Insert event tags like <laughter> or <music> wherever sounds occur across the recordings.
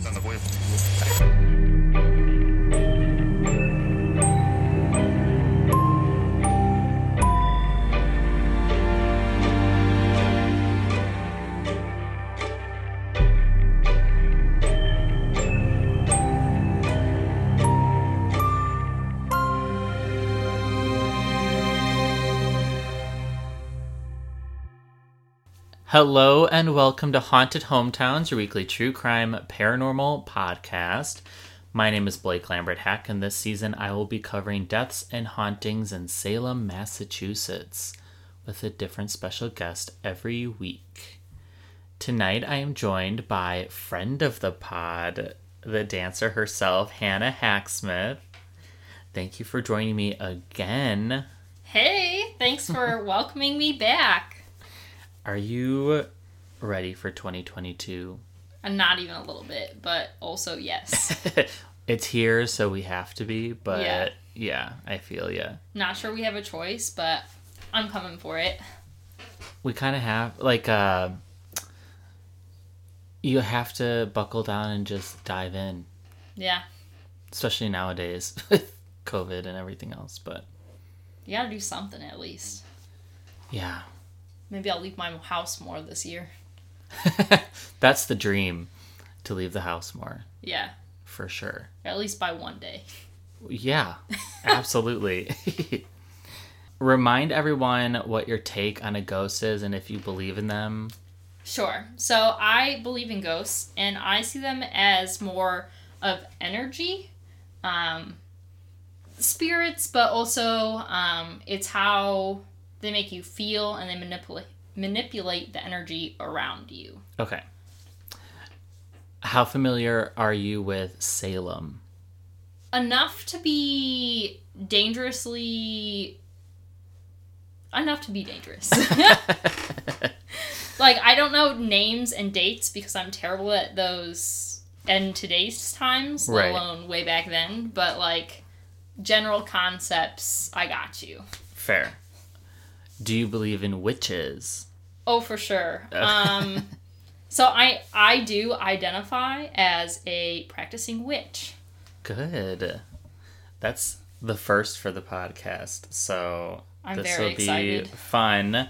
Кто? Hello and welcome to Haunted Hometowns, your weekly true crime paranormal podcast. My name is Blake Lambert Hack, and this season I will be covering deaths and hauntings in Salem, Massachusetts, with a different special guest every week. Tonight I am joined by friend of the pod, the dancer herself, Hannah Hacksmith. Thank you for joining me again. Hey, thanks for <laughs> welcoming me back. Are you ready for 2022? And not even a little bit, but also yes. <laughs> it's here, so we have to be, but yeah, Yeah. I feel yeah. not sure we have a choice, but I'm coming for it. We kind of have, like, uh, you have to buckle down and just dive in, Yeah, especially nowadays <laughs> with COVID and everything else, but you gotta do something at least. yeah. Maybe I'll leave my house more this year. <laughs> That's the dream to leave the house more, Yeah, for sure. at least by one day. Yeah, absolutely. <laughs> Remind everyone what your take on a ghost is and if you believe in them. Sure. So I believe in ghosts, and I see them as more of energy, um, spirits, but also um, it's how they make you feel, and they manipulate manipulate the energy around you. Okay. How familiar are you with Salem? Enough to be dangerously. Enough to be dangerous. <laughs> like I don't know names and dates because I'm terrible at those in today's times, let Right. alone way back then. But like general concepts, I got you. Fair. Do you believe in witches? Oh, for sure. <laughs> Um, so I I do identify as a practicing witch. Good. That's the first for the podcast. So I'm this will be excited. fun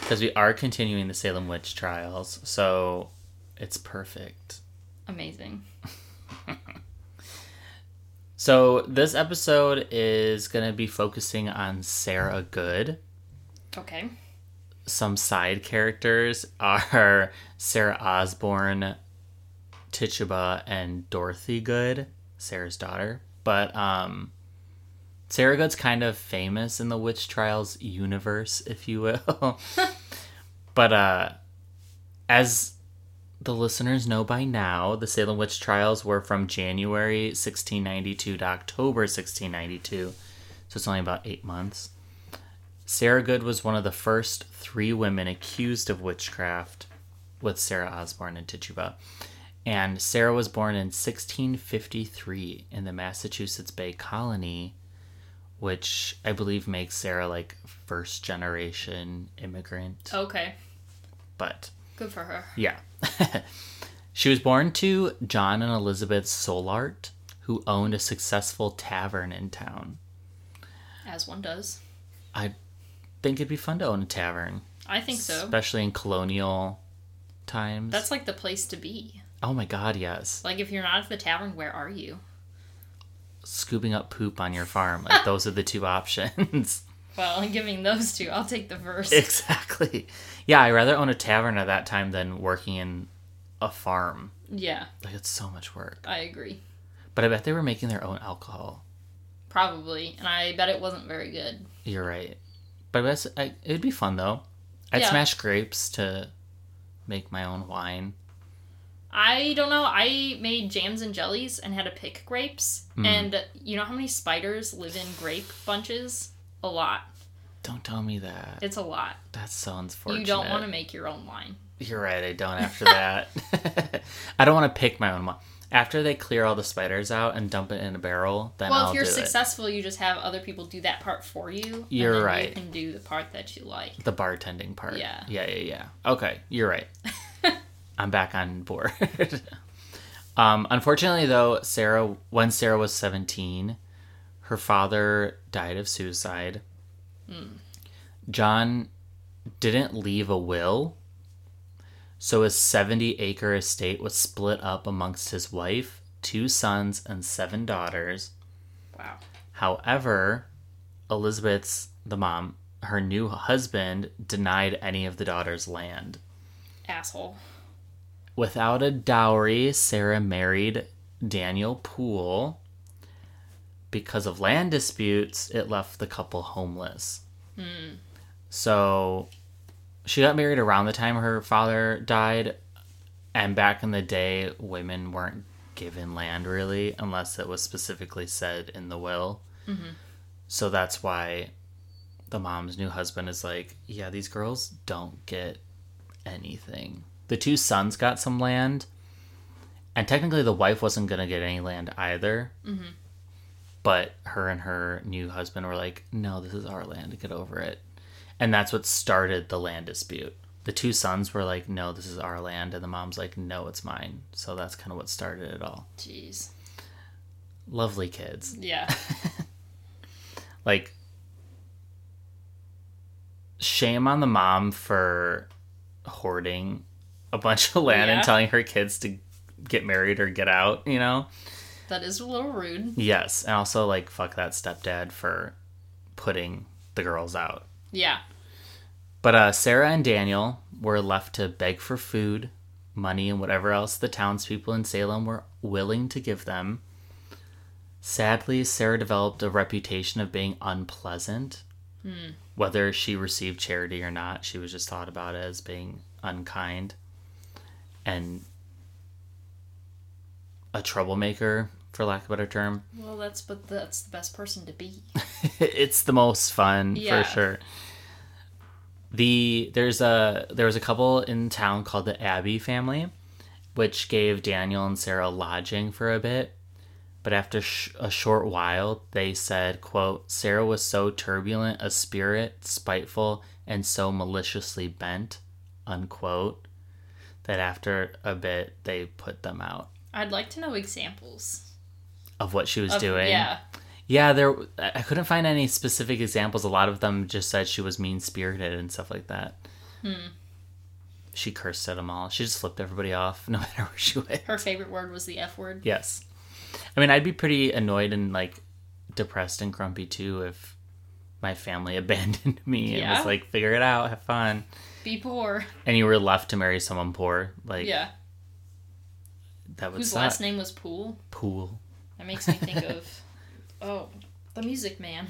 because we are continuing the Salem witch trials. So it's perfect. Amazing. <laughs> So this episode is going to be focusing on Sarah Good. Okay. some side characters are Sarah Osborne, Tituba, and Dorothy Good, Sarah's daughter. But um, Sarah Good's kind of famous in the witch trials universe, <laughs> if you will. <laughs> but uh, as the listeners know by now, the Salem witch trials were from January 1692 to October 1692, so it's only about eight months. Sarah Good was one of the first three women accused of witchcraft with Sarah Osborne and Tituba. And Sarah was born in 1653 in the Massachusetts Bay Colony, which I believe makes Sarah like first generation immigrant. Okay. But Good for her. yeah. <laughs> she was born to John and Elizabeth Solart, who owned a successful tavern in town. As one does. I think it'd be fun to own a tavern. I think so. especially in colonial times. That's like the place to be. oh my god, yes. Like if you're not at the tavern, where are you? Scooping up poop on your farm, like those are the two <laughs> options. Well, I'm giving those two, I'll take the first. exactly. Yeah, I'd rather own a tavern at that time than working in a farm. yeah, Like it's so much work. I agree. But I bet they were making their own alcohol. Probably, and I bet it wasn't very good. You're right. But I I, it'd be fun though. I'd Yeah. smash grapes to make my own wine. I don't know. I made jams and jellies and had to pick grapes. Mm. And you know how many spiders live in grape bunches? A lot. Don't tell me that. It's a lot. That's so unfortunate. You don't want to make your own wine. You're right, I don't after that. <laughs> I don't want to pick my own wine. After they clear all the spiders out and dump it in a barrel, then Well, I'll Well if you're successful, you just have other people do that part for you. You're and then right. You can do the part that you like. The bartending part. Yeah. Yeah, yeah, yeah. Okay, you're right. <laughs> I'm back on board. <laughs> Um, unfortunately, though, Sarah, when Sarah was 17, her father died of suicide. John didn't leave a will, so his 70 acre estate was split up amongst his wife, two sons, and seven daughters. Wow. However, Elizabeth's, the mom, her new husband denied any of the daughters' land. Asshole. Without a dowry, Sarah married Daniel Poole. Because of land disputes, it left the couple homeless. Hmm. So she got married around the time her father died. And back in the day, women weren't given land really, unless it was specifically said in the will. Mm-hmm. So that's why the mom's new husband is like, yeah, these girls don't get anything. The two sons got some land, and technically the wife wasn't gonna get any land either. Mm-hmm. But her and her new husband were like, no, this is our land. Get over it. And that's what started the land dispute. The two sons were like, no, this is our land. And the mom's like, no, it's mine. So that's kind of what started it all. Jeez. Lovely kids. Yeah. <laughs> like shame on the mom for hoarding a bunch of land Yeah. and telling her kids to get married or get out, you know? that is a little rude. Yes, and also like fuck that stepdad for putting the girls out. Yeah. But uh Sarah and Daniel were left to beg for food, money, and whatever else the townspeople in Salem were willing to give them. Sadly, Sarah developed a reputation of being unpleasant. Whether she received charity or not, she was just thought about as being unkind and a troublemaker, for lack of a better term. <laughs> Well, that's but that's the best person to be. <laughs> it's the most fun Yeah. for sure. The there's a there was a couple in town called the Abbey family, which gave Daniel and Sarah lodging for a bit. But after sh- a short while, they said, "quote Sarah was so turbulent a spirit, spiteful, and so maliciously bent," unquote. That after a bit, they put them out I'd like to know examples. Of what she was Of- doing. Yeah. Yeah, there. I couldn't find any specific examples. A lot of them just said she was mean spirited and stuff like that. Hmm. She cursed at them all. She just flipped everybody off, <laughs> no matter where she went. Her favorite word was the F word. Yes, I mean I'd be pretty annoyed and like depressed and grumpy too if my family <laughs> abandoned me and was like, "Figure it out, have fun," Be poor. and you were left to marry someone poor. Like Yeah. that would Whose suck. last name was Pool. Pool. That makes me think of <laughs> oh, the Music Man.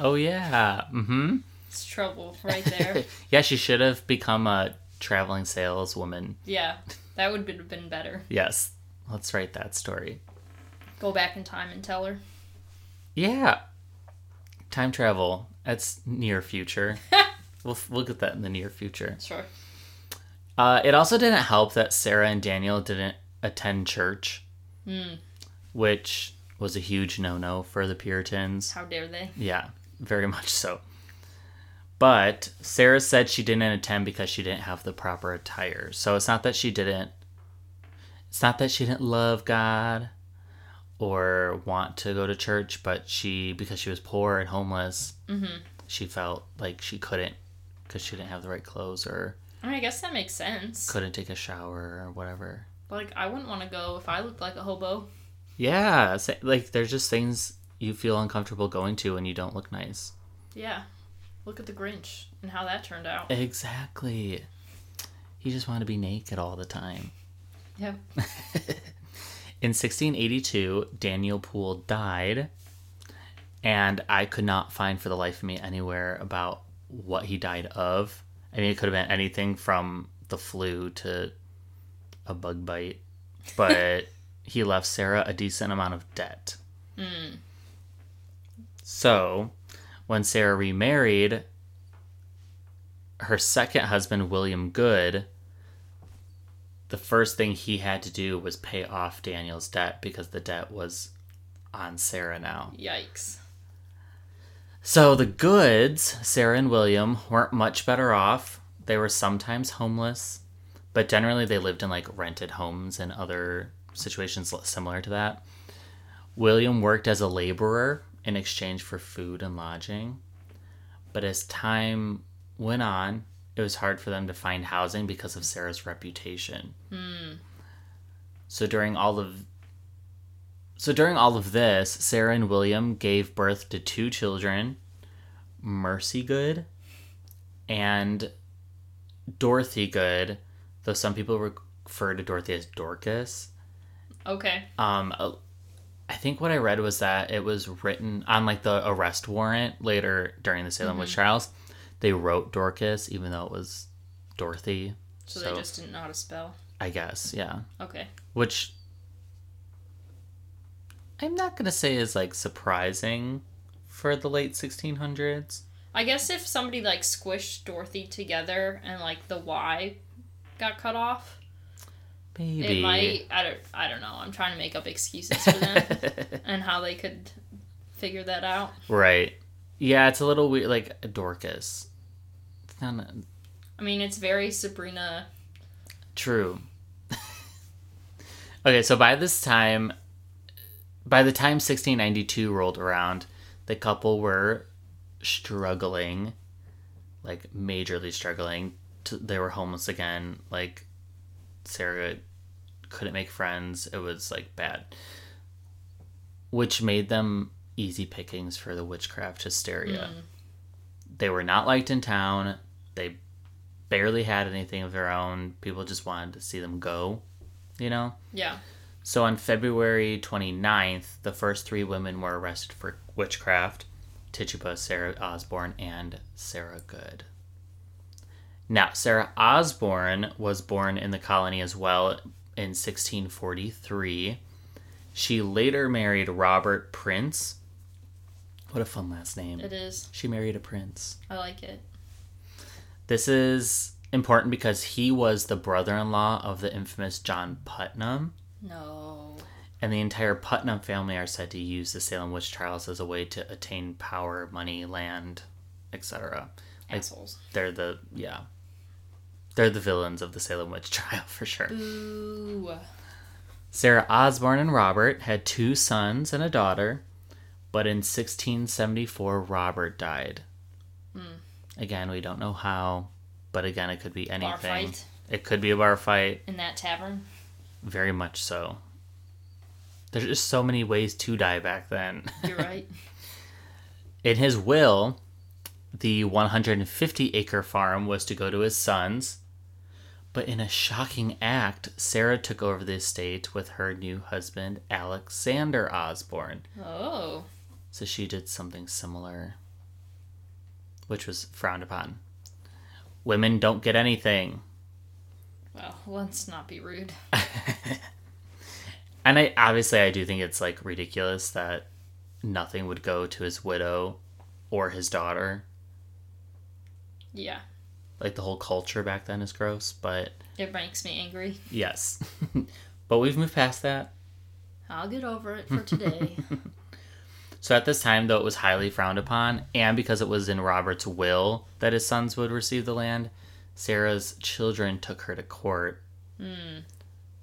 Oh yeah. Mm-hmm. It's trouble right there. <laughs> yeah, she should have become a traveling saleswoman. yeah, that would have been better. Yes, let's write that story. Go back in time and tell her. Yeah. Time travel. That's near future. <laughs> we'll we'll get that in the near future. Sure. Uh, it also didn't help that Sarah and Daniel didn't attend church, Hmm. Which was a huge no-no for the Puritans. How dare they? Yeah, very <laughs> much so. But Sarah said she didn't attend because she didn't have the proper attire. So it's not that she didn't it's not that she didn't love God or want to go to church, but she because she was poor and homeless, Mm-hmm. she felt like she couldn't because she didn't have the right clothes or I mean, I guess that makes sense. couldn't take a shower or whatever. Like, I wouldn't want to go if I looked like a hobo. Yeah, like there's just things you feel uncomfortable going to when you don't look nice. Yeah. Look at the Grinch and how that turned out. Exactly. You just want to be naked all the time. Yep. <laughs> In 1682, Daniel Poole died, and I could not find for the life of me anywhere about what he died of. I mean, it could have been anything from the flu to a bug bite, <laughs> but he left Sarah a decent amount of debt. Mm. So, when Sarah remarried, her second husband, William Good, the first thing he had to do was pay off Daniel's debt because the debt was on Sarah now. Yikes. So the Goods, Sarah and William, weren't much better off. They were sometimes homeless, but generally they lived in like rented homes and other situations similar to that. William worked as a laborer in exchange for food and lodging. But as time went on, it was hard for them to find housing because of Sarah's reputation. Hmm. So during all of so during all of this, Sarah and William gave birth to two children, Mercy Good and Dorothy Good, though some people refer to Dorothy as Dorcas. Okay. Um, uh, I think what I read was that it was written on like the arrest warrant later during the Salem witch trials. They wrote Dorcas, even though it was Dorothy. So, they just didn't know how to spell. I guess, yeah. Okay. Which I'm not gonna say is like surprising for the late 1600s. I guess if somebody like squished Dorothy together and like the Y got cut off, Maybe. it might. I don't. I don't know. I'm trying to make up excuses for them <laughs> and how they could figure that out. right. Yeah, it's a little weird. Like Dorcas. Not I mean, it's very Sabrina. True. <laughs> okay, so by this time, by the time 1692 rolled around, the couple were struggling, like majorly struggling. To, they were homeless again. Like Sarah couldn't make friends. It was like bad, which made them easy pickings for the witchcraft hysteria. Mm. They were not liked in town. They barely had anything of their own. People just wanted to see them go, you know? Yeah. So on February 29th, the first three women were arrested for witchcraft Tituba, Sarah Osborne, and Sarah Good. Now, Sarah Osborne was born in the colony as well in 1643. She later married Robert Prince. What a fun last name. It is. She married a prince. I like it. This is important because he was the brother in law of the infamous John Putnam, No. and the entire Putnam family are said to use the Salem witch trials as a way to attain power, money, land, etc. Like, Assholes. they're the, yeah. They're the villains of the Salem witch <laughs> trial for sure. Boo. Sarah Osborne and Robert had two sons and a daughter, but in 1674, Robert died. Hmm. Again, we don't know how, but again, it could be anything. Bar fight It could be a bar fight. in that tavern. Very much so. There's just so many ways to die back then. <laughs> You're right. In his will, the 150 acre farm was to go to his sons, but in a shocking act, Sarah took over the estate with her new husband, Alexander Osborne. oh. So she did something similar, which was frowned upon. Women don't get anything. Well, let's not be rude. <laughs> And I obviously I do think it's like ridiculous that nothing would go to his widow or his daughter. Yeah. Like the whole culture back then is gross, but It makes me angry. yes. <laughs> but we've moved past that. I'll get over it for today. <laughs> <laughs> So at this time though it was highly frowned upon and because it was in Robert's will that his sons would receive the land, Sarah's children took her to court. Hmm.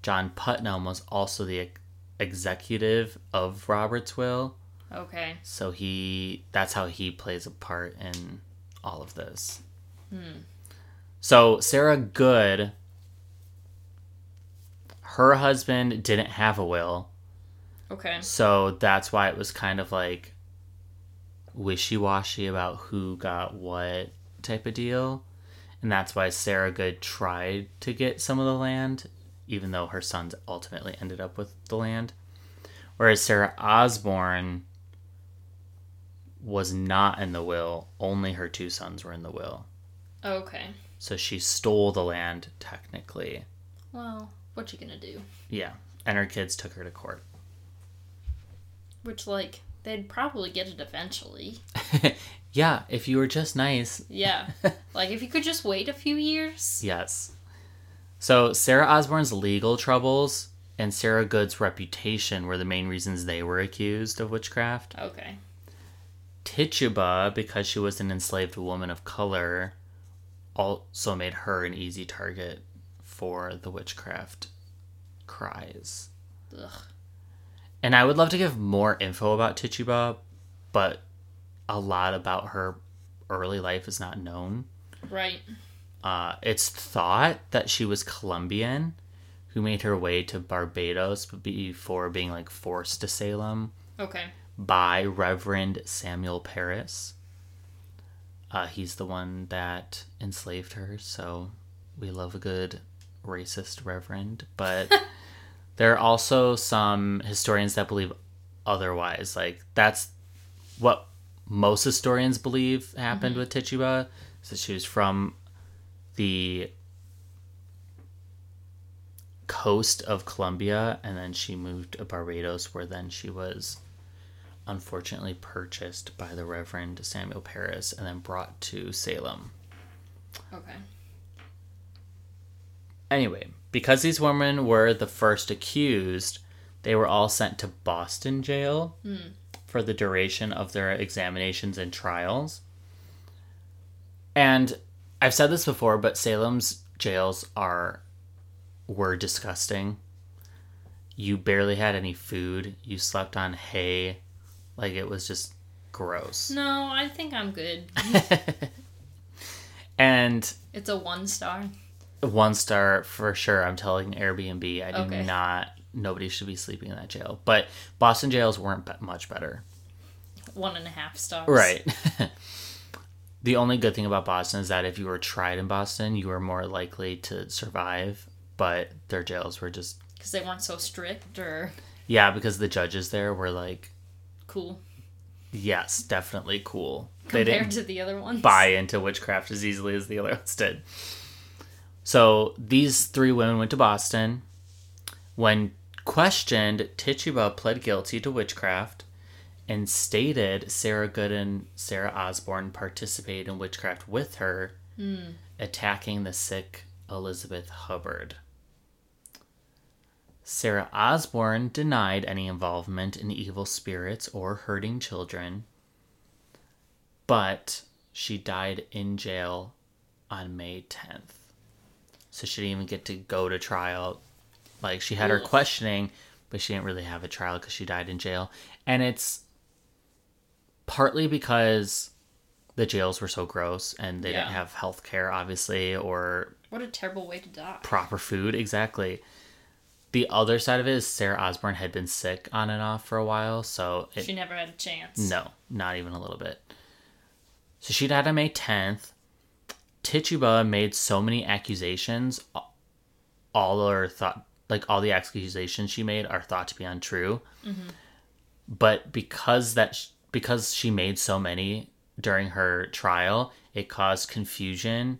John Putnam was also the executive of Robert's will. okay. So he that's how he plays a part in all of this. Hmm. So Sarah Good her husband didn't have a will. Okay. So that's why it was kind of like wishy-washy about who got what type of deal. And that's why Sarah Good tried to get some of the land even though her sons ultimately ended up with the land. Whereas Sarah Osborne was not in the will, only her two sons were in the will. Okay. So she stole the land technically. Well, what you gonna do? Yeah. And her kids took her to court. Which, like, they'd probably get it eventually. <laughs> yeah, if you were just nice. Yeah. <laughs> like, if you could just wait a few years. Yes. So Sarah Osborne's legal troubles and Sarah Good's reputation were the main reasons they were accused of witchcraft. Okay. Tituba, because she was an enslaved woman of color, also made her an easy target for the witchcraft cries. Ugh. And I would love to give more info about Tituba, but a lot about her early life is not known. Right. Uh, it's thought that she was Colombian who made her way to Barbados before being like forced to Salem Okay. by Reverend Samuel Parris. Uh, he's the one that enslaved her, so we love a good racist reverend. But <laughs> there are also some historians that believe otherwise. Like, that's what most historians believe happened with Tituba. So she was from the coast of Colombia, and then she moved to Barbados, where then she was unfortunately purchased by the Reverend Samuel Parris and then brought to Salem. Okay. Anyway, because these women were the first accused, they were all sent to Boston jail hmm. for the duration of their examinations and trials. And I've said this before, but Salem's jails are were disgusting. You barely had any food. You slept on hay. Like it was just gross. No, I think I'm good. <laughs> and It's a one star. one star for sure. I'm telling Airbnb, I do Okay. not. Nobody should be sleeping in that jail. But Boston jails weren't much better. One and a half stars. Right. <laughs> the only good thing about Boston is that if you were tried in Boston, you were more likely to survive. But their jails were just Because they weren't so strict or yeah, because the judges there were like, cool yes, definitely cool. They compared didn't to the other ones. buy into witchcraft as easily as the other ones did. So these three women went to Boston. When questioned, Tituba pled guilty to witchcraft and stated Sarah Good and Sarah Osborne participated in witchcraft with her, hmm. attacking the sick Elizabeth Hubbard. Sarah Osborne denied any involvement in evil spirits or hurting children, but she died in jail on May 10th. So she didn't even get to go to trial. Like she had her questioning, but she didn't really have a trial because she died in jail. And it's partly because the jails were so gross and they didn't have health care, obviously, or What a terrible way to die. proper food. Exactly. The other side of it is Sarah Osborne had been sick on and off for a while, so it, She never had a chance. no, not even a little bit. So she died on May 10th. Tituba made so many accusations. All are thought like all the accusations she made are thought to be untrue. Mm-hmm. But because that sh- because she made so many during her trial, it caused confusion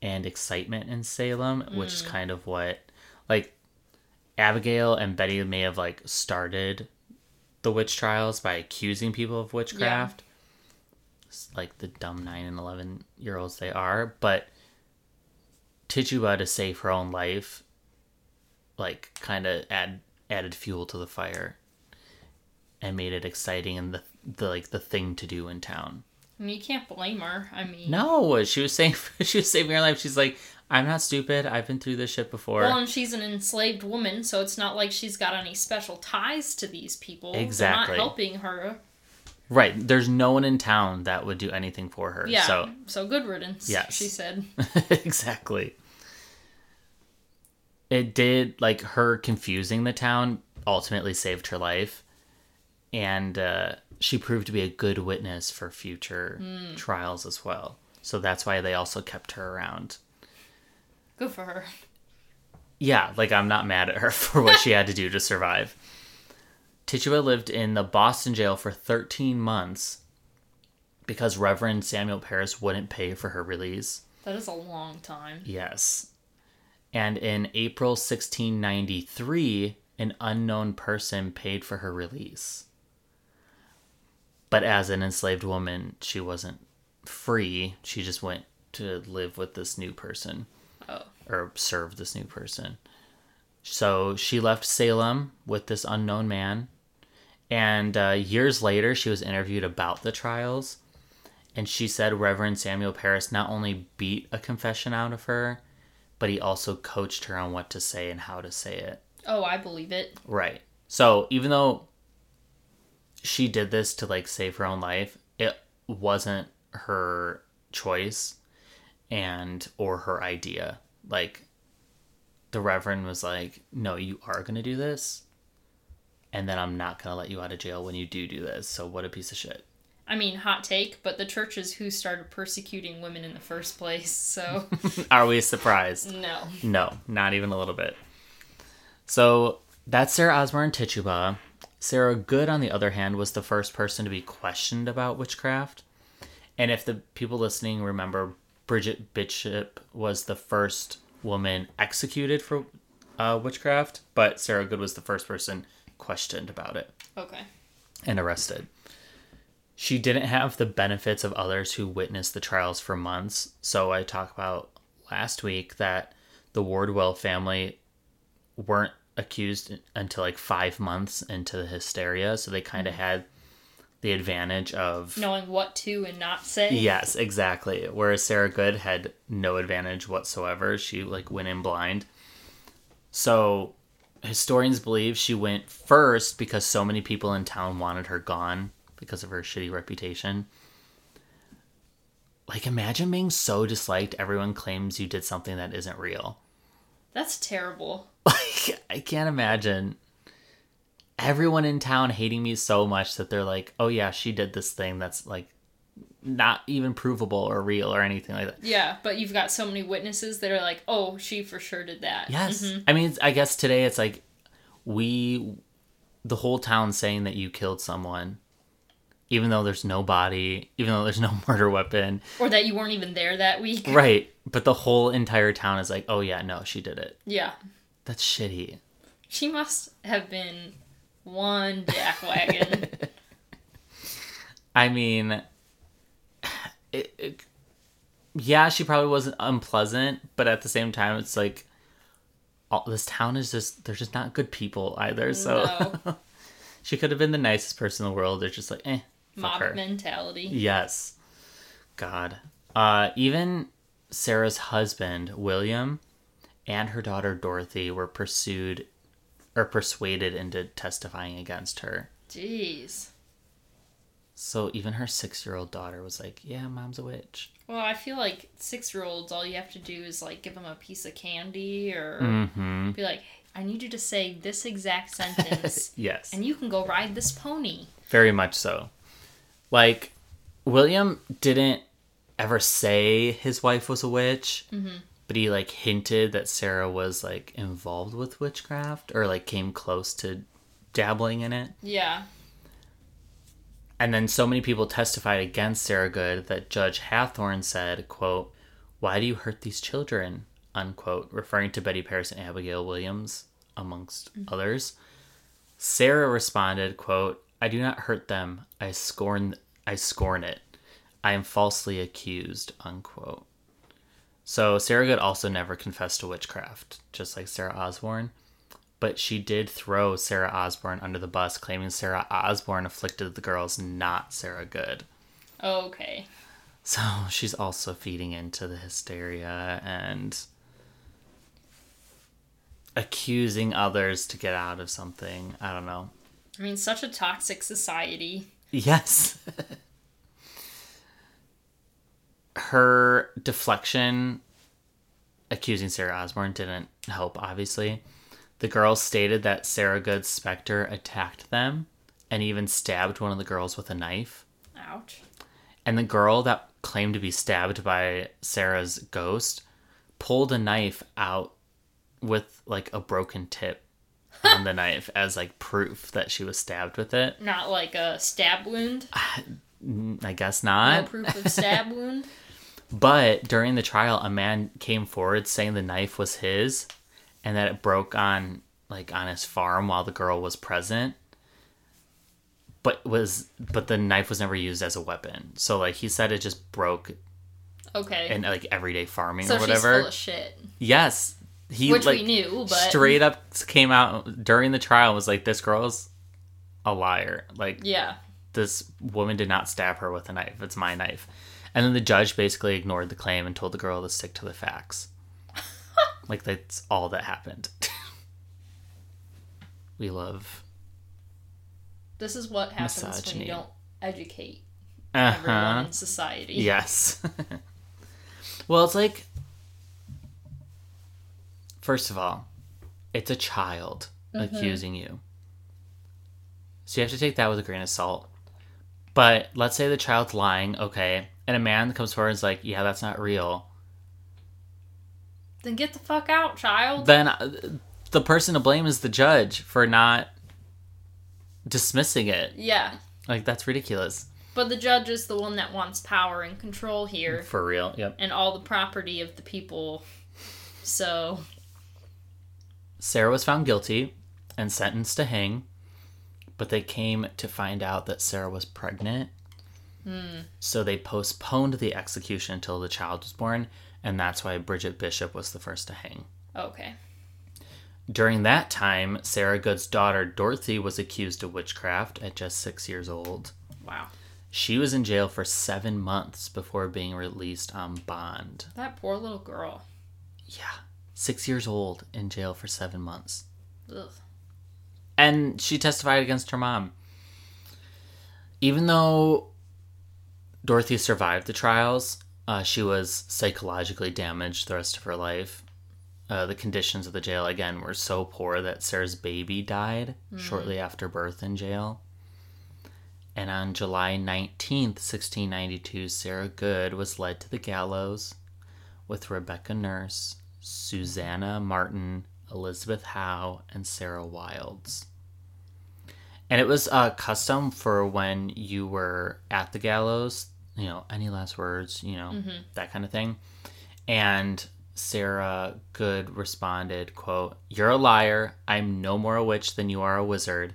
and excitement in Salem, which is mm. kind of what like Abigail and Betty may have like started the witch trials by accusing people of witchcraft. S- like the dumb 9 and 11 year olds they are. But tituba to save her own life like kind of add added fuel to the fire and made it exciting and the, the like the thing to do in town you can't blame her. I mean, no she was saying <laughs> she was saving her life she's like i'm not stupid i've been through this shit before Well, and she's an enslaved woman, so it's not like she's got any special ties to these people. Exactly. They're not helping her. right there's no one in town that would do anything for her Yeah. so So, good riddance. Yes. She said. <laughs> exactly. It did like her confusing the town ultimately saved her life, and uh, she proved to be a good witness for future hmm. trials as well. So that's why they also kept her around. Good for her. Yeah, like I'm not mad at her <laughs> for what she had to do to survive. Tituba lived in the Boston jail for 13 months because Reverend Samuel Parris wouldn't pay for her release. That is a long time. Yes. And in April 1693, an unknown person paid for her release. But as an enslaved woman, she wasn't free. She just went to live with this new person Oh. or serve this new person. So she left Salem with this unknown man. And uh, years later, she was interviewed about the trials. And she said Reverend Samuel Parris not only beat a confession out of her, but he also coached her on what to say and how to say it. Oh, I believe it. Right. So even though she did this to like save her own life, it wasn't her choice and or her idea. Like the reverend was like, "No, you are going to do this." And then I'm not going to let you out of jail when you do do this. So what a piece of shit. I mean, hot take, but the church is who started persecuting women in the first place. So, <laughs> Are we surprised? no. No, not even a little bit. So that's Sarah Osborne Tituba. Sarah Good, on the other hand, was the first person to be questioned about witchcraft. And if the people listening remember, Bridget Bishop was the first woman executed for uh, witchcraft, but Sarah Good was the first person questioned about it Okay. and arrested. She didn't have the benefits of others who witnessed the trials for months. So I talked about last week that the Wardwell family weren't accused until like five months into the hysteria. So they kind of mm. had the advantage of. Knowing what to and not say. Yes, exactly. Whereas Sarah Good had no advantage whatsoever. She like went in blind. So historians believe she went first because so many people in town wanted her gone because of her shitty reputation. Like imagine being so disliked everyone claims you did something that isn't real. That's terrible. <laughs> Like I can't imagine everyone in town hating me so much that they're like, "Oh yeah, she did this thing that's like not even provable or real or anything like that." Yeah, but you've got so many witnesses that are like, oh, she for sure did that. Yes. Mhm. I mean, I guess today it's like we, the whole town saying that you killed someone, even though there's no body, even though there's no <laughs> murder weapon. Or that you weren't even there that week. Right. But the whole entire town is like, oh, yeah, no, she did it. Yeah. That's shitty. She must have been one jackwagon. <laughs> I mean, it, it, yeah, she probably wasn't unpleasant, but at the same time, it's like, all, this town is just, they're just not good people either. So <laughs> she could have been the nicest person in the world. They're just like, eh, Mob mentality. Yes. God. Uh, even Sarah's husband, William, and her daughter, Dorothy, were pursued or persuaded into testifying against her. Jeez. So even her six year old daughter was like, yeah, mom's a witch. Well, I feel like six year olds, all you have to do is like give them a piece of candy or Mm-hmm. be like, I need you to say this exact <laughs> sentence Yes. and you can go ride this pony. Very much so. Like, William didn't ever say his wife was a witch, but he like hinted that Sarah was like involved with witchcraft or like came close to dabbling in it. Yeah. And then so many people testified against Sarah Good that Judge Hathorne said, quote, Why do you hurt these children? unquote, referring to Betty Parris and Abigail Williams, amongst mm-hmm. others. Sarah responded, quote, I do not hurt them. I scorn I scorn it. I am falsely accused, unquote. So Sarah Good also never confessed to witchcraft, just like Sarah Osborne. But she did throw Sarah Osborne under the bus, claiming Sarah Osborne afflicted the girls, not Sarah Good. Okay. So she's also feeding into the hysteria and accusing others to get out of something. I don't know. I mean, such a toxic society. Yes. <laughs> Her deflection accusing Sarah Osborne didn't help, obviously. The girls stated that Sarah Good's specter attacked them and even stabbed one of the girls with a knife. Ouch. And the girl that claimed to be stabbed by Sarah's ghost pulled a knife out with like a broken tip on the <laughs> knife as like proof that she was stabbed with it. Not like a stab wound. <sighs> Mm, I guess not. No proof of stab <laughs> wound. But during the trial, a man came forward saying the knife was his and that it broke on like on his farm while the girl was present. But was but the knife was never used as a weapon. So like he said it just broke Okay. And like everyday farming so or she's whatever. full of shit. Yes. He Which like we knew, but straight up came out during the trial and was like this girl's a liar. Like yeah. This woman did not stab her with a knife. It's my knife. And then the judge basically ignored the claim and told the girl to stick to the facts. <laughs> like that's all that happened. <laughs> We love. This is what happens when you don't educate everyone Uh-huh. in society. Yes. <laughs> well, it's like. First of all, it's a child accusing you. So you have to take that with a grain of salt. But let's say the child's lying, okay, and a man comes forward and is like, yeah, that's not real. Then get the fuck out, child. Then uh, the person to blame is the judge for not dismissing it. yeah. Like, that's ridiculous. But the judge is the one that wants power and control here For real. Yep. and all the property of the people. So, Sarah was found guilty and sentenced to hang, but they came to find out that Sarah was pregnant. Hmm. So they postponed the execution until the child was born, and that's why Bridget Bishop was the first to hang. okay. During that time, Sarah Good's daughter Dorothy was accused of witchcraft at just six years old. Wow. She was in jail for seven months before being released on bond. That poor little girl. Yeah, six years old in jail for seven months. Ugh. And she testified against her mom. Even though Dorothy survived the trials, uh, she was psychologically damaged the rest of her life. Uh, the conditions of the jail, again, were so poor that Sarah's baby died shortly after birth in jail. And on July 19th, 1692, Sarah Good was led to the gallows with Rebecca Nurse, Susanna Martin, Elizabeth Howe, and Sarah Wildes. And it was a custom for when you were at the gallows, you know, any last words, you know, mm-hmm. that kind of thing. And Sarah Good responded, quote, You're a liar. I'm no more a witch than you are a wizard.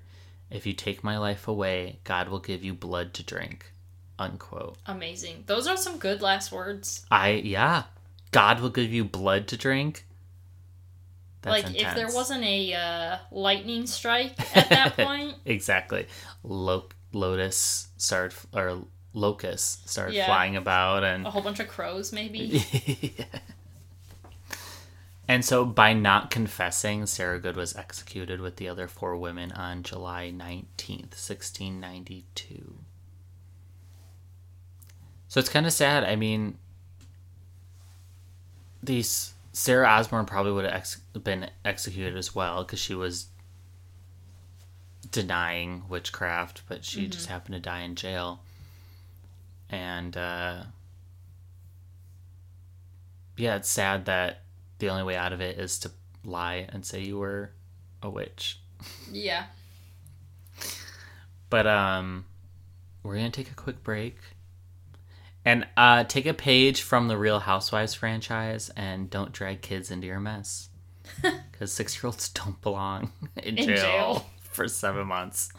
If you take my life away, God will give you blood to drink. Unquote. Amazing. Those are some good last words. I yeah. God will give you blood to drink. That's like, if there wasn't a uh, lightning strike <laughs> at that point, exactly, Lo- lotus started or locusts started Yeah. flying about, and a whole bunch of crows, maybe. <laughs> and so by not confessing, Sarah Good was executed with the other four women on July nineteenth, sixteen ninety two. So it's kind of sad. I mean, these Sarah Osborne probably would have ex- been executed as well because she was denying witchcraft, but she just happened to die in jail. And uh, yeah, it's sad that the only way out of it is to lie and say you were a witch. Yeah. But um, we're gonna take a quick break and uh, take a page from the Real Housewives franchise and don't drag kids into your mess <laughs> because six-year-olds don't belong <laughs> in, In jail, jail. <laughs> for seven months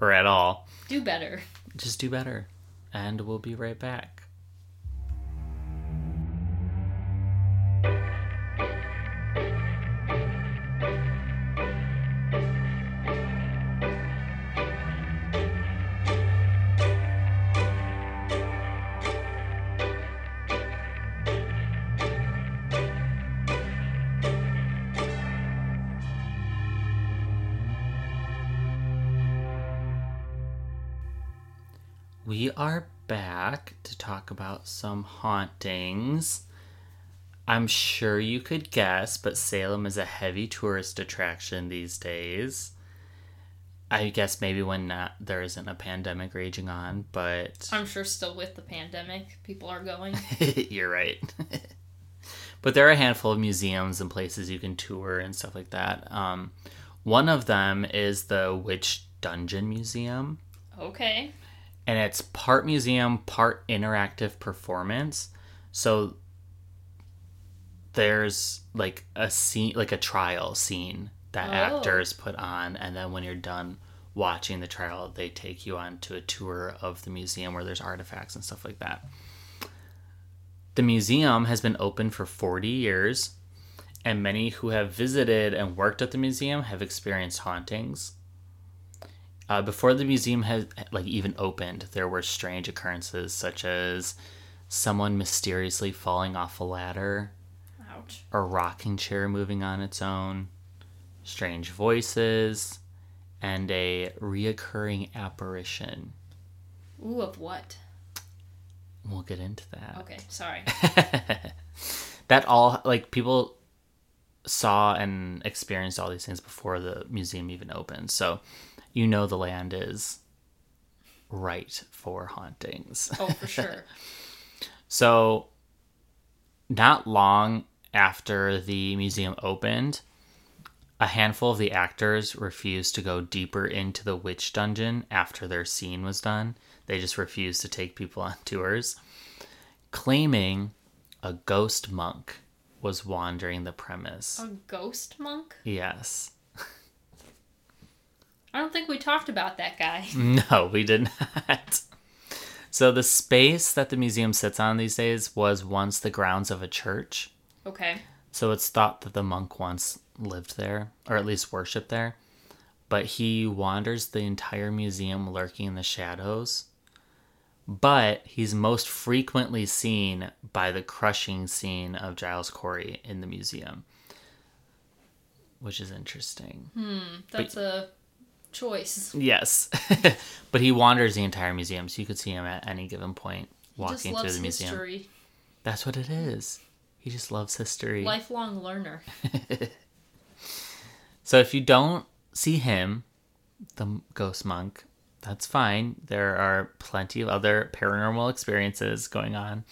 or at all. Do better. Just do better, and we'll be right back. We are back to talk about some hauntings. I'm sure you could guess, but Salem is a heavy tourist attraction these days. I guess maybe when not, there isn't a pandemic raging on, but I'm sure still with the pandemic, people are going. <laughs> you're right. <laughs> but there are a handful of museums and places you can tour and stuff like that. Um, one of them is the Witch Dungeon Museum Okay. And it's part museum, part interactive performance. So there's like a scene, like a trial scene that Oh. actors put on, and then when you're done watching the trial, they take you on to a tour of the museum where there's artifacts and stuff like that. The museum has been open for 40 years, and many who have visited and worked at the museum have experienced hauntings. Uh, before the museum had like even opened, there were strange occurrences such as someone mysteriously falling off a ladder, Ouch. a rocking chair moving on its own, strange voices, and a reoccurring apparition. Ooh, of what? We'll get into that. Okay, sorry. <laughs> that all like people saw and experienced all these things before the museum even opened. So you know the land is right for hauntings. Oh, for <laughs> sure. So not long after the museum opened, a handful of the actors refused to go deeper into the witch dungeon after their scene was done. They just refused to take people on <laughs> tours, claiming a ghost monk was wandering the premise. A ghost monk? Yes. I don't think we talked about that guy. <laughs> No, we did not. So the space that the museum sits on these days was once the grounds of a church. Okay. So it's thought that the monk once lived there, or at least worshipped there. But he wanders the entire museum lurking in the shadows. But he's most frequently seen by the crushing scene of Giles Corey in the museum, which is interesting. Hmm, that's a choice. Yes. <laughs> but he wanders the entire museum, so you could see him at any given point walking through the museum. history. That's what it is. He just loves history. Lifelong learner. <laughs> So if you don't see him, the ghost monk, that's fine. There are plenty of other paranormal experiences going on.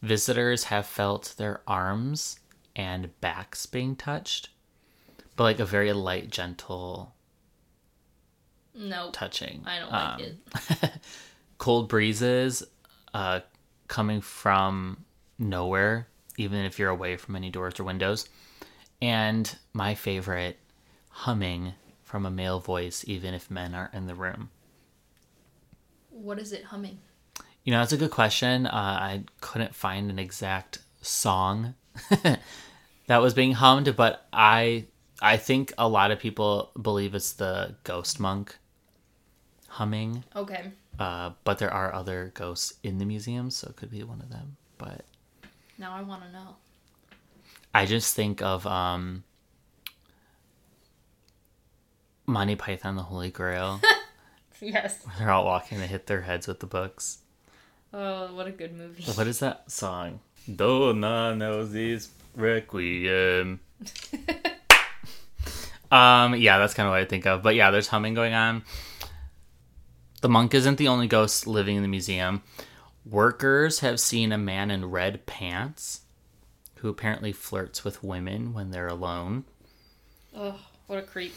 Visitors have felt their arms and backs being touched, but like a very light, gentle Nope. touching. I don't like Um, it. <laughs> cold breezes uh, coming from nowhere, even if you're away from any doors or windows. And my favorite, humming from a male voice, even if men aren't in the room. What is it humming? You know, that's a good question. Uh, I couldn't find an exact song <laughs> that was being hummed, but I I think a lot of people believe it's the ghost monk humming. Okay. Uh, but there are other ghosts in the museum, so it could be one of them. But Now I want to know. I just think of um, Monty Python, the Holy Grail. <laughs> Yes. They're all walking, they hit their heads with the books. Oh, what a good movie. What is that song? Donna knows this requiem. <laughs> um, yeah, that's kind of what I think of. But yeah, there's humming going on. The monk isn't the only ghost living in the museum. Workers have seen a man in red pants who apparently flirts with women when they're alone. Oh, what a creep.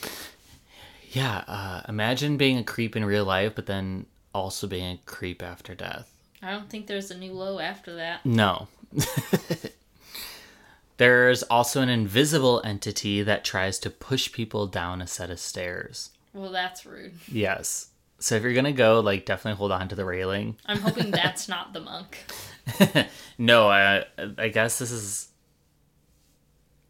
Yeah, uh, imagine being a creep in real life, but then also being a creep after death. I don't think there's a new low after that. No. <laughs> There's also an invisible entity that tries to push people down a set of stairs. Well, that's rude. Yes. So if you're gonna go, like, definitely hold on to the railing. I'm hoping <laughs> that's not the monk. <laughs> no, I I guess this is.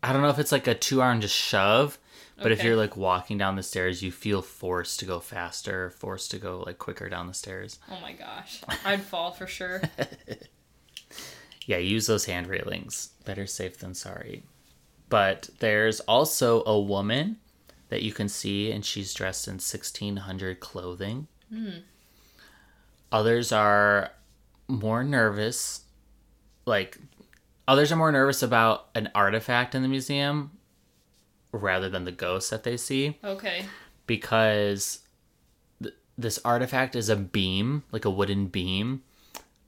I don't know if it's like a two arm just shove, but if you're like walking down the stairs, you feel forced to go faster, forced to go like quicker down the stairs. Oh my gosh. I'd fall for sure. <laughs> Yeah, use those hand railings. Better safe than sorry. But there's also a woman that you can see, and she's dressed in 1600 clothing. Others are more nervous. Like, others are more nervous about an artifact in the museum rather than the ghosts that they see Okay. because th- this artifact is a beam, like a wooden beam,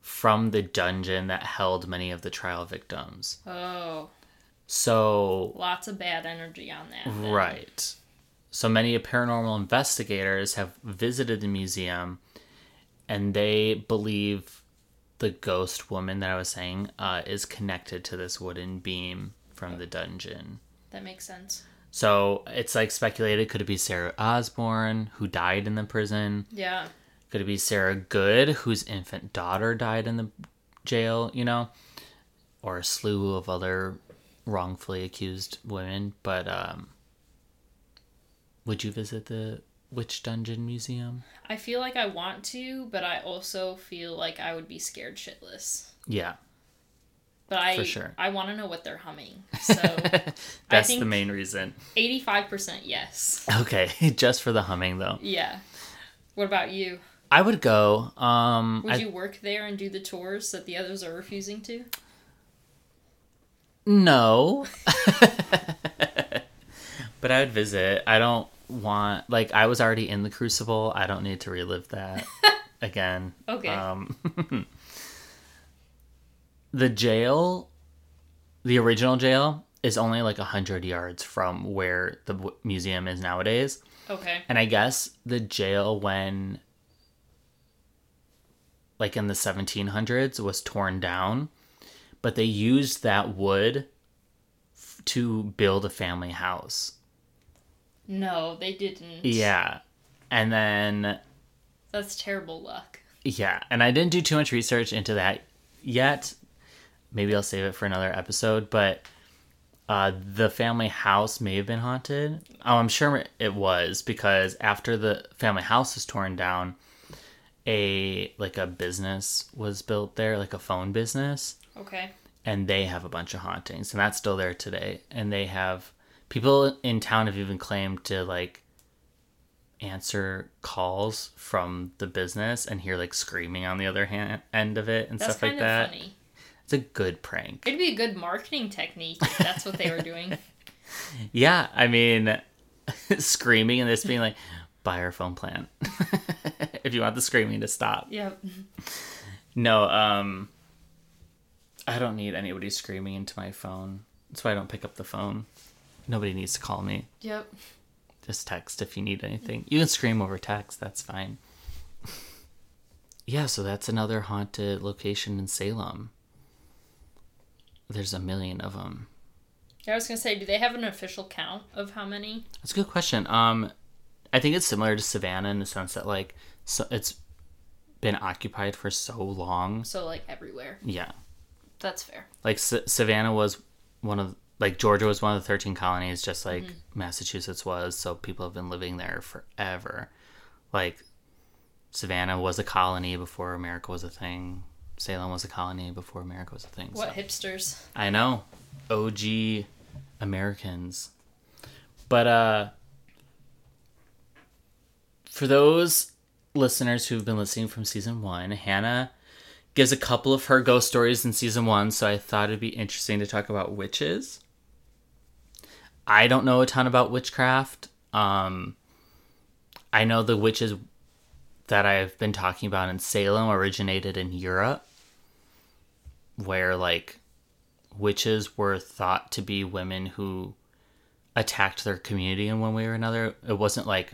from the dungeon that held many of the trial victims. Oh, So, lots of bad energy on that. then. right. So many paranormal investigators have visited the museum and they believe the ghost woman that I was saying uh, is connected to this wooden beam from the dungeon. That makes sense. So it's like speculated could it be Sarah Osborne who died in the prison? Yeah. Could it be Sarah Good, whose infant daughter died in the jail, you know? Or a slew of other wrongfully accused women. But um would you visit the Witch Dungeon Museum? I feel like I want to, but I also feel like I would be scared shitless. Yeah. but I For sure. I want to know what they're humming. <laughs> So That's the main reason. eighty five percent yes. Okay, <laughs> just for the humming though. Yeah. What about you? I would go. Um, Would I- you work there and do the tours that the others are refusing to? No. <laughs> but I would visit. I don't want like I was already in the crucible. I don't need to relive that <laughs> again. Okay. Um <laughs> The jail the original jail is only like a 100 yards from where the w- museum is nowadays. Okay. And I guess the jail when like in the 1700s was torn down, but they used that wood f- to build a family house. No, they didn't. Yeah. And then That's terrible luck. yeah, and I didn't do too much research into that yet. Maybe I'll save it for another episode, but uh, the family house may have been haunted. Oh, I'm sure it was because after the family house was torn down, a like a business was built there, like a phone business, Okay. and they have a bunch of hauntings, and that's still there today. And they have people in town have even claimed to like answer calls from the business and hear like screaming on the other hand end of it and That's stuff like that. funny. It's a good prank. It'd be a good marketing technique if that's what they were doing. <laughs> <laughs> Yeah, I mean, <laughs> screaming and this being like, buy our phone plan if you want the screaming to stop. Yep. No, um, I don't need anybody screaming into my phone. That's why I don't pick up the phone. Nobody needs to call me. Yep. Just text if you need anything. You can scream over text, that's fine. yeah, so that's another haunted location in Salem. There's a million of them. I was gonna say, do they have an official count of how many? That's a good question. Um, I think it's similar to Savannah in the sense that like so it's been occupied for so long. So like everywhere. Yeah, That's fair. like S- Savannah was one of like Georgia was one of the thirteen colonies, just like Massachusetts was. So people have been living there forever. Like Savannah was a colony before America was a thing. Salem was a colony before America was a thing. What so. hipsters? I know. OG Americans. But uh for those listeners who've been listening from season 1, Hannah gives a couple of her ghost stories in season 1, so I thought it'd be interesting to talk about witches. I don't know a ton about witchcraft. Um I know the witches that I've been talking about in Salem originated in Europe where like witches were thought to be women who attacked their community in one way or another. It wasn't like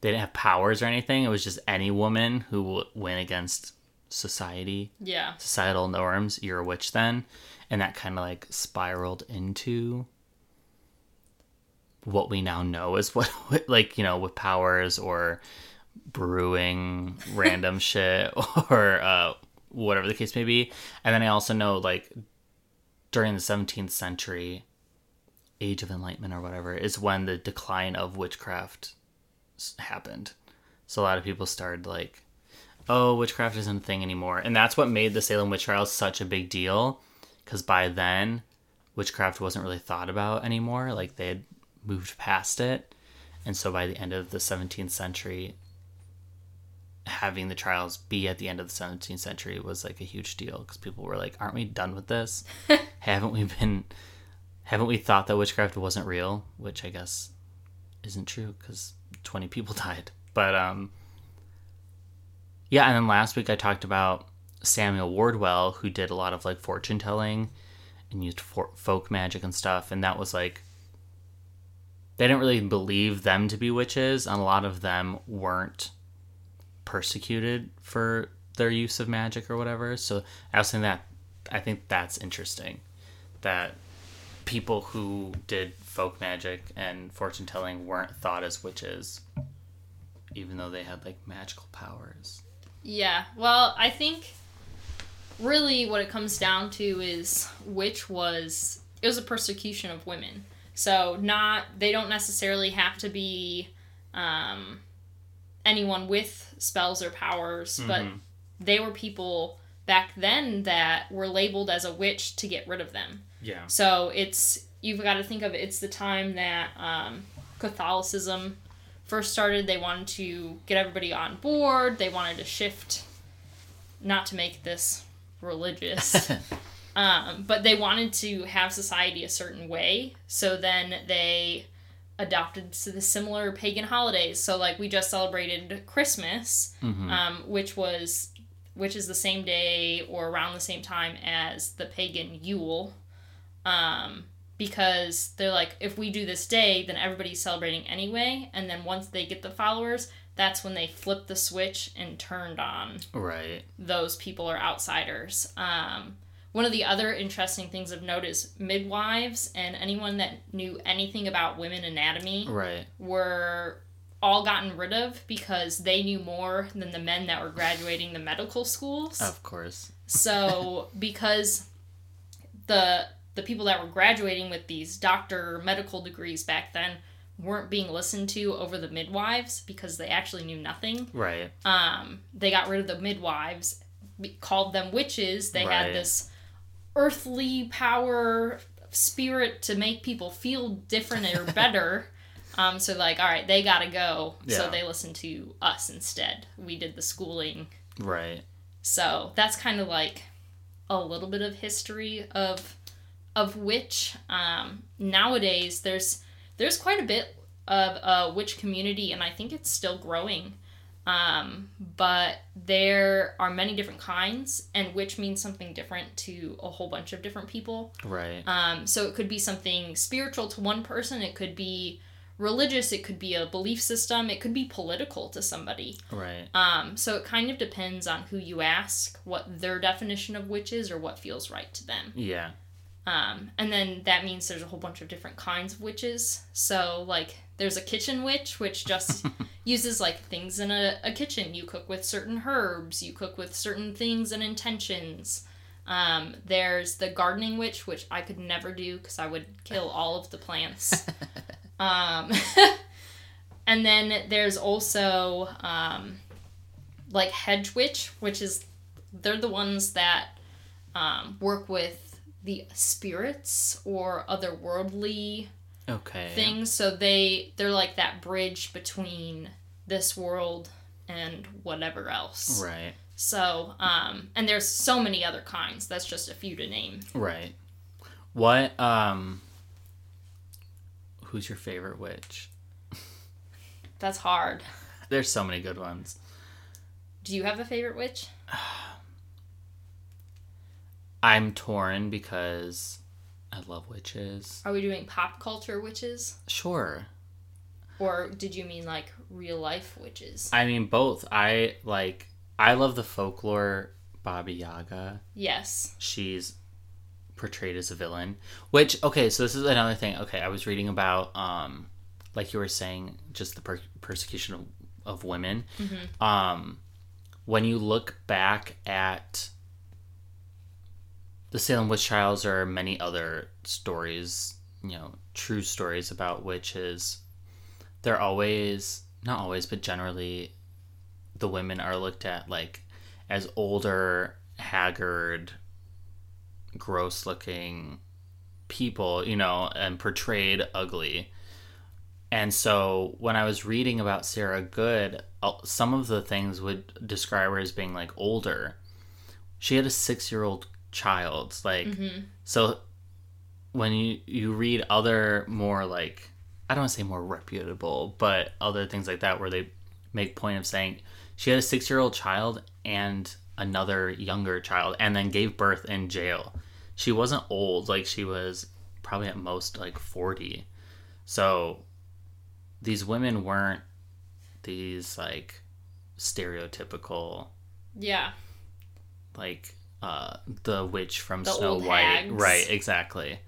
they didn't have powers or anything. It was just any woman who w- went against society, Yeah. societal norms. You're a witch then, and that kind of like spiraled into what we now know is <laughs> what like you know with powers or brewing <laughs> random shit or uh, whatever the case may be. And then I also know like during the 17th century, Age of Enlightenment or whatever, is when the decline of witchcraft s- happened. So a lot of people started like, oh, witchcraft isn't a thing anymore. And that's what made the Salem witch trials such a big deal. Because by then, witchcraft wasn't really thought about anymore. Like they had moved past it. And so by the end of the 17th century, having the trials be at the end of the 17th century was like a huge deal because people were like, aren't we done with this? <laughs> haven't we been, haven't we thought that witchcraft wasn't real? Which I guess isn't true because 20 people <laughs> died. But, um, yeah, and then last week I talked about Samuel Wardwell, who did a lot of like fortune telling and used for- folk magic and stuff, and that was like they didn't really believe them to be witches, and a lot of them weren't persecuted for their use of magic or whatever. So I was saying that I think that's interesting that people who did folk magic and fortune telling weren't thought as witches, even though they had like magical powers. Yeah. Well, I think really what it comes down to is which was it was a persecution of women. So not they don't necessarily have to be um, anyone with spells or powers, but Mhm. they were people back then that were labeled as a witch to get rid of them. Yeah. So it's you've got to think of it, it's the time that um, Catholicism first started. They wanted to get everybody on board. They wanted to shift, not to make this <laughs> religious, um, but they wanted to have society a certain way. So then they adopted the similar pagan holidays. So like we just celebrated Christmas, Mhm. um, which was which is the same day or around the same time as the pagan Yule. Um, because they're like, if we do this day, then everybody's celebrating anyway. And then once they get the followers, that's when they flipped the switch and turned on Right. those people are outsiders. Um, one of the other interesting things of note is midwives and anyone that knew anything about women anatomy Right. were all gotten rid of because they knew more than the men that were graduating the medical schools. Of course. So <laughs> because the the people that were graduating with these doctor medical degrees back then weren't being listened to over the midwives because they actually knew nothing. Right. Um, they got rid of the midwives, called them witches. They Right. had this earthly power spirit to make people feel different or <laughs> better. um, so like, all right, they gotta go. So they listen to us instead. We did the schooling. Right. So that's kind of like a little bit of history of of witch. Um, nowadays, there's there's quite a bit of a witch community, and I think it's still growing. Um, but there are many different kinds, and witch means something different to a whole bunch of different people. Right. Um, so it could be something spiritual to one person, it could be religious, it could be a belief system, it could be political to somebody. Right. Um, so it kind of depends on who you ask, what their definition of witch is, or what feels right to them. Yeah. Um, and then that means there's a whole bunch of different kinds of witches. So, like, there's a kitchen witch, which just <laughs> uses, like, things in a, a kitchen. You cook with certain herbs, you cook with certain things and intentions. Um, there's the gardening witch, which I could never do because I would kill all of the plants. <laughs> um, <laughs> and then there's also, um, like, hedge witch, which is, they're the ones that um, work with the spirits or otherworldly Okay. things so they they're like that bridge between this world and whatever else Right. so um and there's so many other kinds that's just a few to name Right. What um who's your favorite witch? that's hard There's so many good ones. do you have a favorite witch <sighs> I'm torn because I love witches. are we doing pop culture witches Sure. or did you mean like real life witches I mean both. I like I love the folklore Baba Yaga. yes She's portrayed as a villain. Which okay, so this is another thing. Okay, I was reading about um like you were saying just the per- persecution of, of women. Um when you look back at the Salem witch trials or many other stories, you know, true stories about witches, they're always not always, but generally the women are looked at like as older, haggard, gross looking people, you know, and portrayed ugly. And so when I was reading about Sarah Good, uh, some of the things would describe her as being like older. She had a six year old child. Like, mm-hmm. so when you, you read other more like, I don't want to say more reputable, but other things like that where they make point of saying she had a six year old child and another younger child and then gave birth in jail. She wasn't old, like she was probably at most like 40. So these women weren't these like stereotypical yeah like uh the witch from The Snow White. hags. Right, exactly.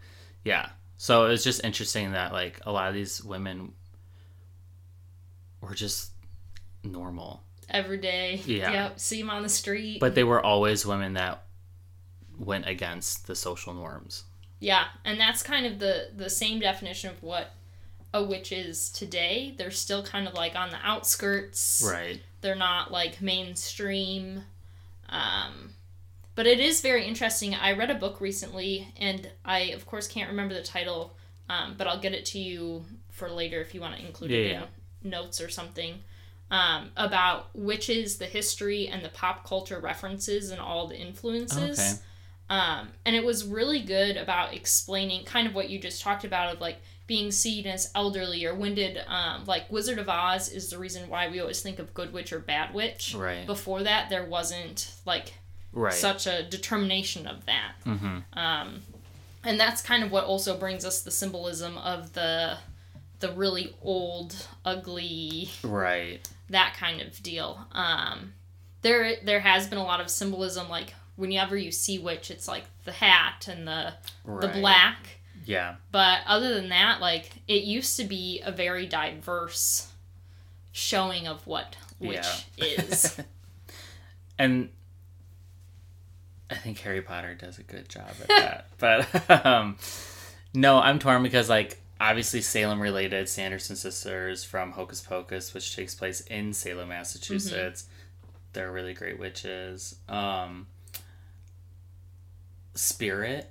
Yeah. So it was just interesting that like a lot of these women were just normal. every day Yeah. yep see them on the street But they were always women that went against the social norms. Yeah, and that's kind of the the same definition of what a witch is today. They're still kind of like on the outskirts. Right. They're not like mainstream. Um, but it is very interesting. I read a book recently, and I, of course, can't remember the title, um, but I'll get it to you for later if you want to include it Yeah, in notes or something. Um, about witches, the history, and the pop culture references and all the influences. Okay. Um, and it was really good about explaining kind of what you just talked about of like being seen as elderly or when did um, like Wizard of Oz is the reason why we always think of good witch or bad witch. Right. Before that, there wasn't like Right. such a determination of that. mm-hmm. Um, and that's kind of what also brings us the symbolism of the the really old, ugly, Right. that kind of deal. Um, there there has been a lot of symbolism, like whenever you see witch, it's like the hat and the the black. Yeah. But other than that, like it used to be a very diverse showing of what witch <laughs> is. and I think Harry Potter does a good job at that. <laughs> but um, no, I'm torn because like obviously Salem related Sanderson sisters from Hocus Pocus, which takes place in Salem, Massachusetts. They're really great witches. Um, Spirit,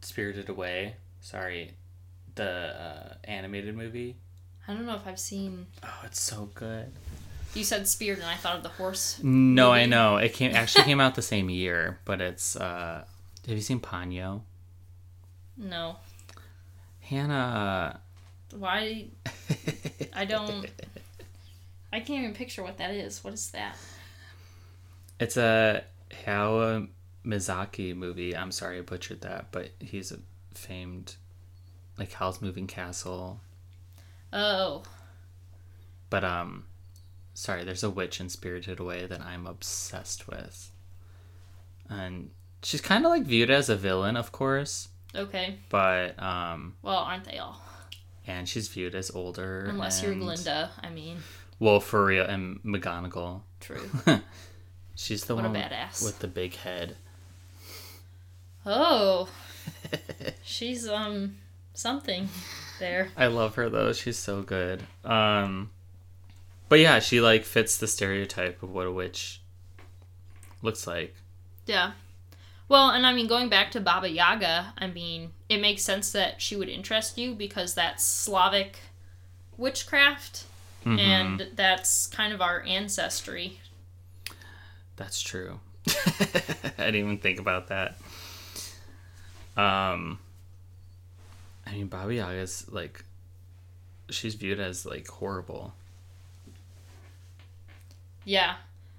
Spirited Away. Sorry, the uh, animated movie. I don't know if I've seen. Oh, it's so good. You said spirit, and I thought of the horse. No, I know it came actually came out the <laughs> same year, but it's. uh Have you seen Ponyo? No, Hannah. why? I don't. I can't even picture what that is. What is that? It's a Hayao Mizaki movie. I'm sorry I butchered that, but he's a famed, like Howl's Moving Castle. Oh, But um, sorry, there's a witch in Spirited Away that I'm obsessed with, and she's kind of like viewed as a villain, of course, okay. but um, Well, aren't they all? and she's viewed as older. Unless you're Glinda. I mean, Well, for real, and McGonagall. true. <laughs> She's the What a one badass. with the big head. Oh, <laughs> she's um something there. I love her though. She's so good. Um But yeah, she like fits the stereotype of what a witch looks like. Yeah. Well, and I mean, going back to Baba Yaga, I mean, it makes sense that she would interest you because that's Slavic witchcraft, Mhm. and that's kind of our ancestry. That's true. <laughs> I didn't even think about that. Um I mean Baba Yaga's like she's viewed as like horrible. Yeah.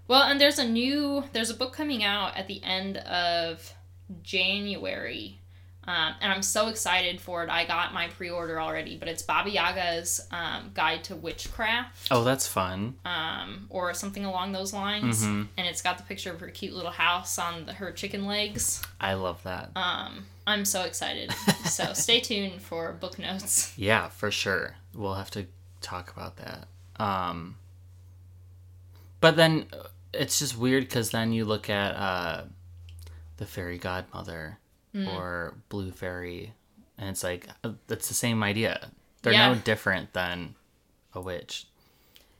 Well, and there's a new there's a book coming out at the end of January. Um, and I'm so excited for it. I got my pre-order already, but it's Baba Yaga's um, Guide to Witchcraft. Oh, that's fun. um, or something along those lines. Mhm. And it's got the picture of her cute little house on the, her chicken legs. I love that. Um, I'm so excited. <laughs> so stay tuned for book notes. Yeah, for sure. We'll have to talk about that. Um, but then uh, it's just weird because then you look at uh, the fairy godmother Mm. or blue fairy, and it's like uh, it's the same idea. They're no different than a witch.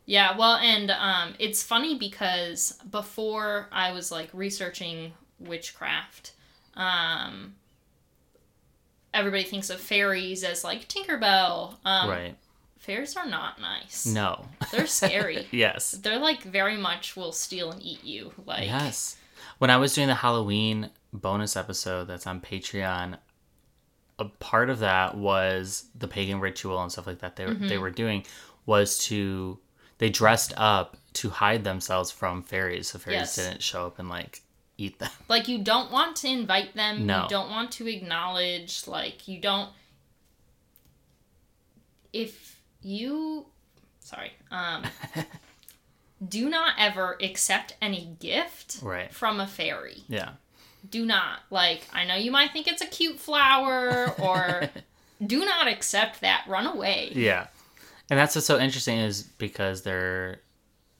Yeah, well, and um, it's funny because before I was like researching witchcraft, um, everybody thinks of fairies as like Tinkerbell. Um, right? Fairies are not nice. No. They're scary. <laughs> yes. They're like very much will steal and eat you. Like Yes. When I was doing the Halloween bonus episode that's on Patreon, a part of that was the pagan ritual and stuff like that they, were Mm-hmm. they were doing was to they dressed up to hide themselves from fairies so fairies Yes. didn't show up and like eat them. <laughs> like you don't want to invite them No. you don't want to acknowledge like you don't if you sorry um <laughs> do not ever accept any gift Right. from a fairy Yeah. do not like i know you might think it's a cute flower <laughs> or do not accept that run away Yeah. And that's what's so interesting is because they're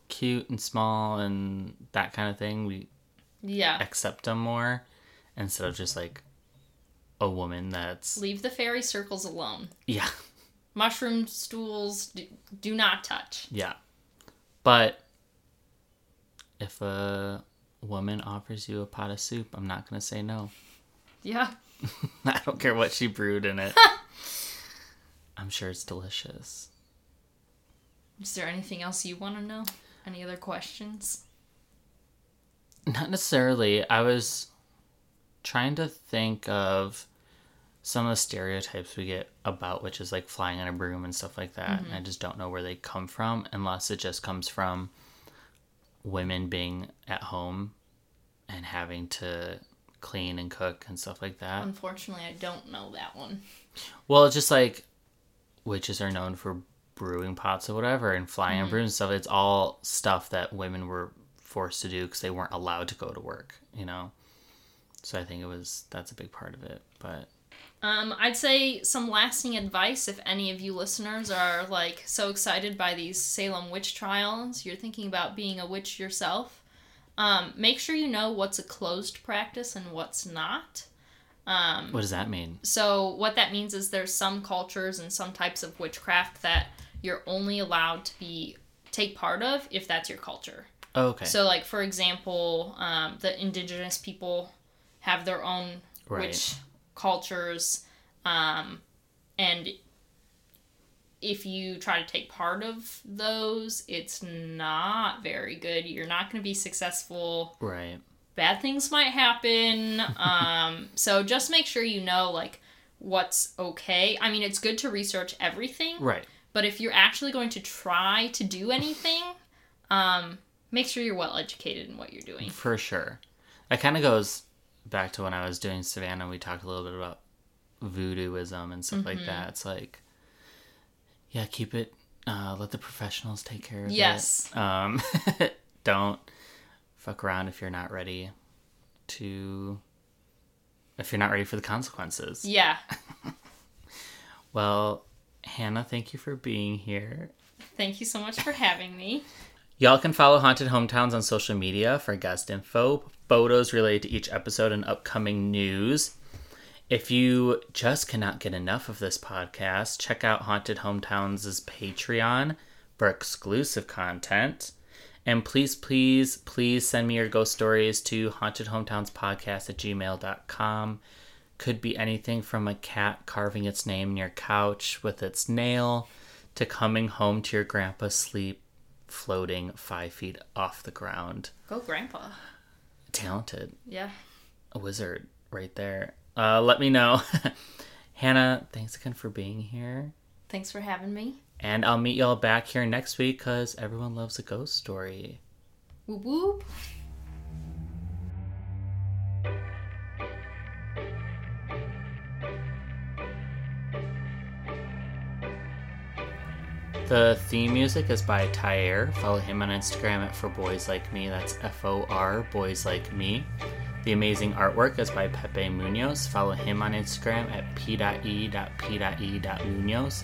cute and small and that kind of thing. We yeah accept them more instead of just like a woman that's leave the fairy circles alone yeah mushroom stools do, do not touch Yeah. But if a woman offers you a pot of soup, I'm not going to say no. Yeah. <laughs> I don't care what she brewed in it. <laughs> I'm sure it's delicious. Is there anything else you want to know? Any other questions? Not necessarily. I was trying to think of some of the stereotypes we get about which is like flying on a broom and stuff like that. And I mm-hmm. just don't know where they come from unless it just comes from women being at home and having to clean and cook and stuff like that. Unfortunately, I don't know that one. Well, it's just like witches are known for brewing pots or whatever and flying on mm-hmm. brooms and stuff. It's all stuff that women were forced to do because they weren't allowed to go to work, you know? So I think it was, that's a big part of it. But Um, I'd say some lasting advice if any of you listeners are like so excited by these Salem witch trials, you're thinking about being a witch yourself. Um, make sure you know what's a closed practice and what's not. what does that mean? So what that means is there's some cultures and some types of witchcraft that you're only allowed to be take part of if that's your culture. Oh, okay. So like for example, um, the indigenous people have their own Right. witch cultures, um, and if you try to take part of those, it's not very good. You're not going to be successful right. bad things might happen. <laughs> Um, so just make sure you know like what's okay. I mean, it's good to research everything, Right. but if you're actually going to try to do anything, um, make sure you're well educated in what you're doing. For sure. That kind of goes back to when I was doing Savannah. We talked a little bit about voodooism and stuff like that. It's like, yeah, keep it. Uh, let the professionals take care of Yes. it. Um, <laughs> don't fuck around if you're not ready to. If you're not ready for the consequences. Yeah. <laughs> Well, Hannah, thank you for being here. Thank you so much for having me. Y'all can follow Haunted Hometowns on social media for guest info, photos related to each episode, and upcoming news. If you just cannot get enough of this podcast, check out Haunted Hometowns' Patreon for exclusive content. And please, please, please send me your ghost stories to hauntedhometownspodcast at gmail.com. Could be anything from a cat carving its name in your couch with its nail to coming home to your grandpa's sleep floating five feet off the ground. Go, Grandpa. Talented. Yeah. A wizard right there. Uh, let me know. <laughs> Hannah, thanks again for being here. Thanks for having me. And I'll meet y'all back here next week because everyone loves a ghost story. Whoop whoop. The theme music is by Tyre. Follow him on Instagram at For Boys Like Me. That's F O R Boys Like Me. The amazing artwork is by Pepe Munoz. Follow him on Instagram at p.e.p.e.munoz,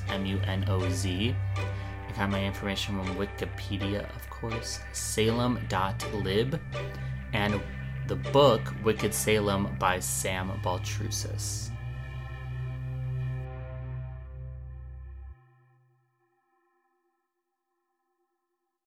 M U N O Z. I got my information from Wikipedia, of course, salem.lib, and the book Wicked Salem by Sam Baltrusis.